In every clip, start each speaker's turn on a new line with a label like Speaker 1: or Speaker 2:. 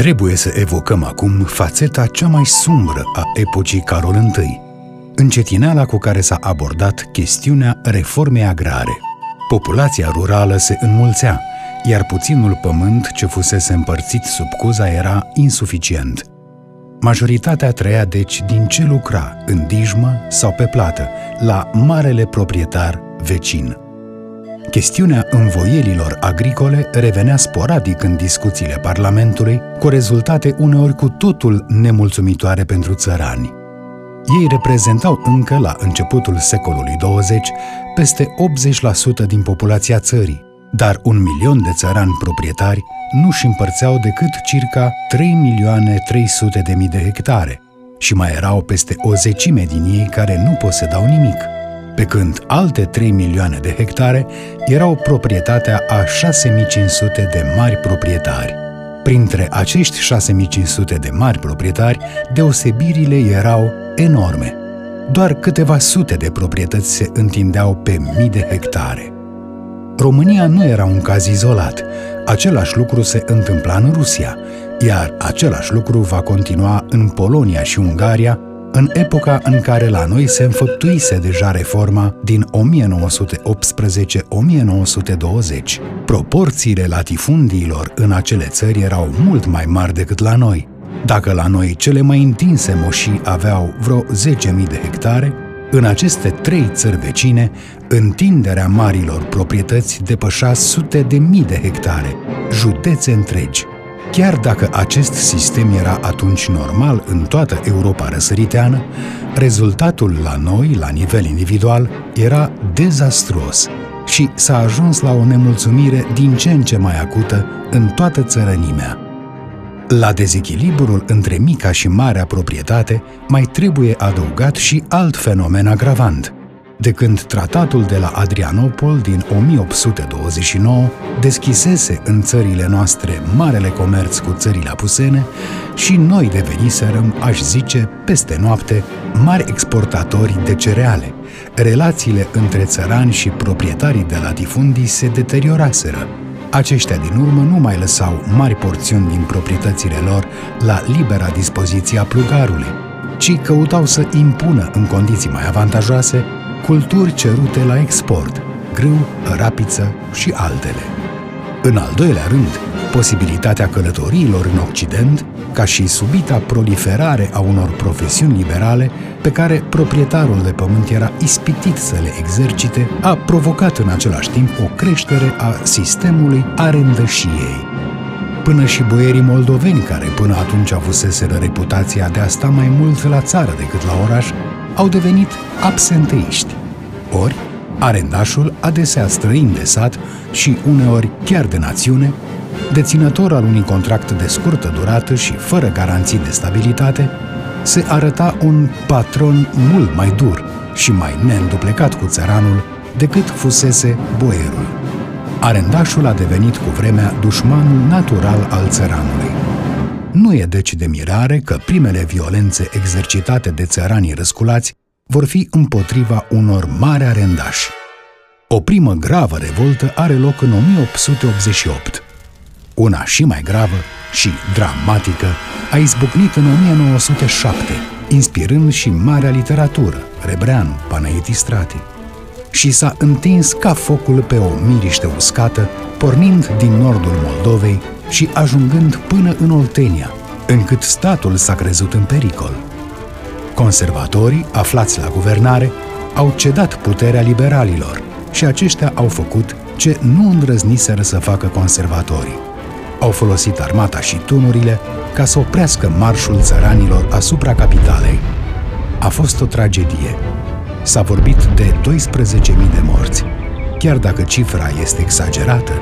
Speaker 1: Trebuie să evocăm acum fațeta cea mai sumbră a epocii Carol I, încetineala cu care s-a abordat chestiunea reformei agrare. Populația rurală se înmulțea, iar puținul pământ ce fusese împărțit sub cuza era insuficient. Majoritatea trăia deci din ce lucra, în dijmă sau pe plată, la marele proprietar vecin. Chestiunea învoielilor agricole revenea sporadic în discuțiile Parlamentului, cu rezultate uneori cu totul nemulțumitoare pentru țărani. Ei reprezentau încă la începutul secolului 20 peste 80% din populația țării, dar un milion de țărani proprietari nu își împărțeau decât circa 3 milioane 300 de mii de hectare și mai erau peste o zecime din ei care nu posedau nimic – pe când alte 3 milioane de hectare erau proprietatea a 6500 de mari proprietari. Printre acești 6500 de mari proprietari, deosebirile erau enorme. Doar câteva sute de proprietăți se întindeau pe mii de hectare. România nu era un caz izolat. Același lucru se întâmpla în Rusia, iar același lucru va continua în Polonia și Ungaria, în epoca în care la noi se înfăptuise deja reforma din 1918-1920. Proporțiile latifundiilor în acele țări erau mult mai mari decât la noi. Dacă la noi cele mai întinse moșii aveau vreo 10.000 de hectare, în aceste trei țări vecine, întinderea marilor proprietăți depășea sute de mii de hectare, județe întregi. Chiar dacă acest sistem era atunci normal în toată Europa răsăriteană, rezultatul la noi, la nivel individual, era dezastruos și s-a ajuns la o nemulțumire din ce în ce mai acută în toată țărănimea. La dezechilibrul între mica și marea proprietate mai trebuie adăugat și alt fenomen agravant – de când tratatul de la Adrianopol din 1829 deschisese în țările noastre marele comerț cu țările apusene și noi deveniserăm, aș zice, peste noapte, mari exportatori de cereale. Relațiile între țărani și proprietarii de latifundii se deterioraseră. Aceștia din urmă nu mai lăsau mari porțiuni din proprietățile lor la libera dispoziție a plugarului, ci căutau să impună în condiții mai avantajoase culturi cerute la export, grâu, rapiță și altele. În al doilea rând, posibilitatea călătoriilor în Occident, ca și subita proliferare a unor profesiuni liberale pe care proprietarul de pământ era ispitit să le exercite, a provocat în același timp o creștere a sistemului arendășiei. Până și boierii moldoveni, care până atunci avuseseră reputația de a sta mai mult la țară decât la oraș, au devenit absenteiști. Ori, arendașul, adesea străin de sat și uneori chiar de națiune, deținător al unui contract de scurtă durată și fără garanții de stabilitate, se arăta un patron mult mai dur și mai neînduplecat cu țăranul decât fusese boierul. Arendașul a devenit cu vremea dușmanul natural al țăranului. Nu e deci de mirare că primele violențe exercitate de țăranii răsculați vor fi împotriva unor mari arendași. O primă gravă revoltă are loc în 1888. Una și mai gravă și dramatică a izbucnit în 1907, inspirând și marea literatură, Rebreanu, Panaiti Strati. Și s-a întins ca focul pe o miriște uscată, pornind din nordul Moldovei și ajungând până în Oltenia, încât statul s-a crezut în pericol. Conservatorii, aflați la guvernare, au cedat puterea liberalilor și aceștia au făcut ce nu îndrăzniseră să facă conservatorii. Au folosit armata și tunurile ca să oprească marșul țăranilor asupra capitalei. A fost o tragedie. S-a vorbit de 12.000 de morți. Chiar dacă cifra este exagerată,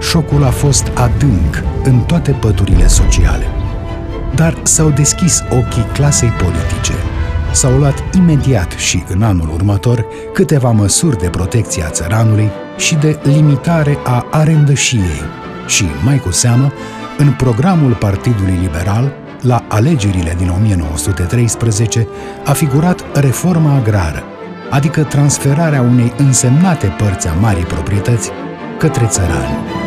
Speaker 1: șocul a fost adânc în toate pădurile sociale. Dar s-au deschis ochii clasei politice. S-au luat imediat și în anul următor câteva măsuri de protecție a țăranului și de limitare a arendășiei și, mai cu seamă, în programul Partidului Liberal, la alegerile din 1913, a figurat reforma agrară, adică transferarea unei însemnate părți a marii proprietăți către țărani.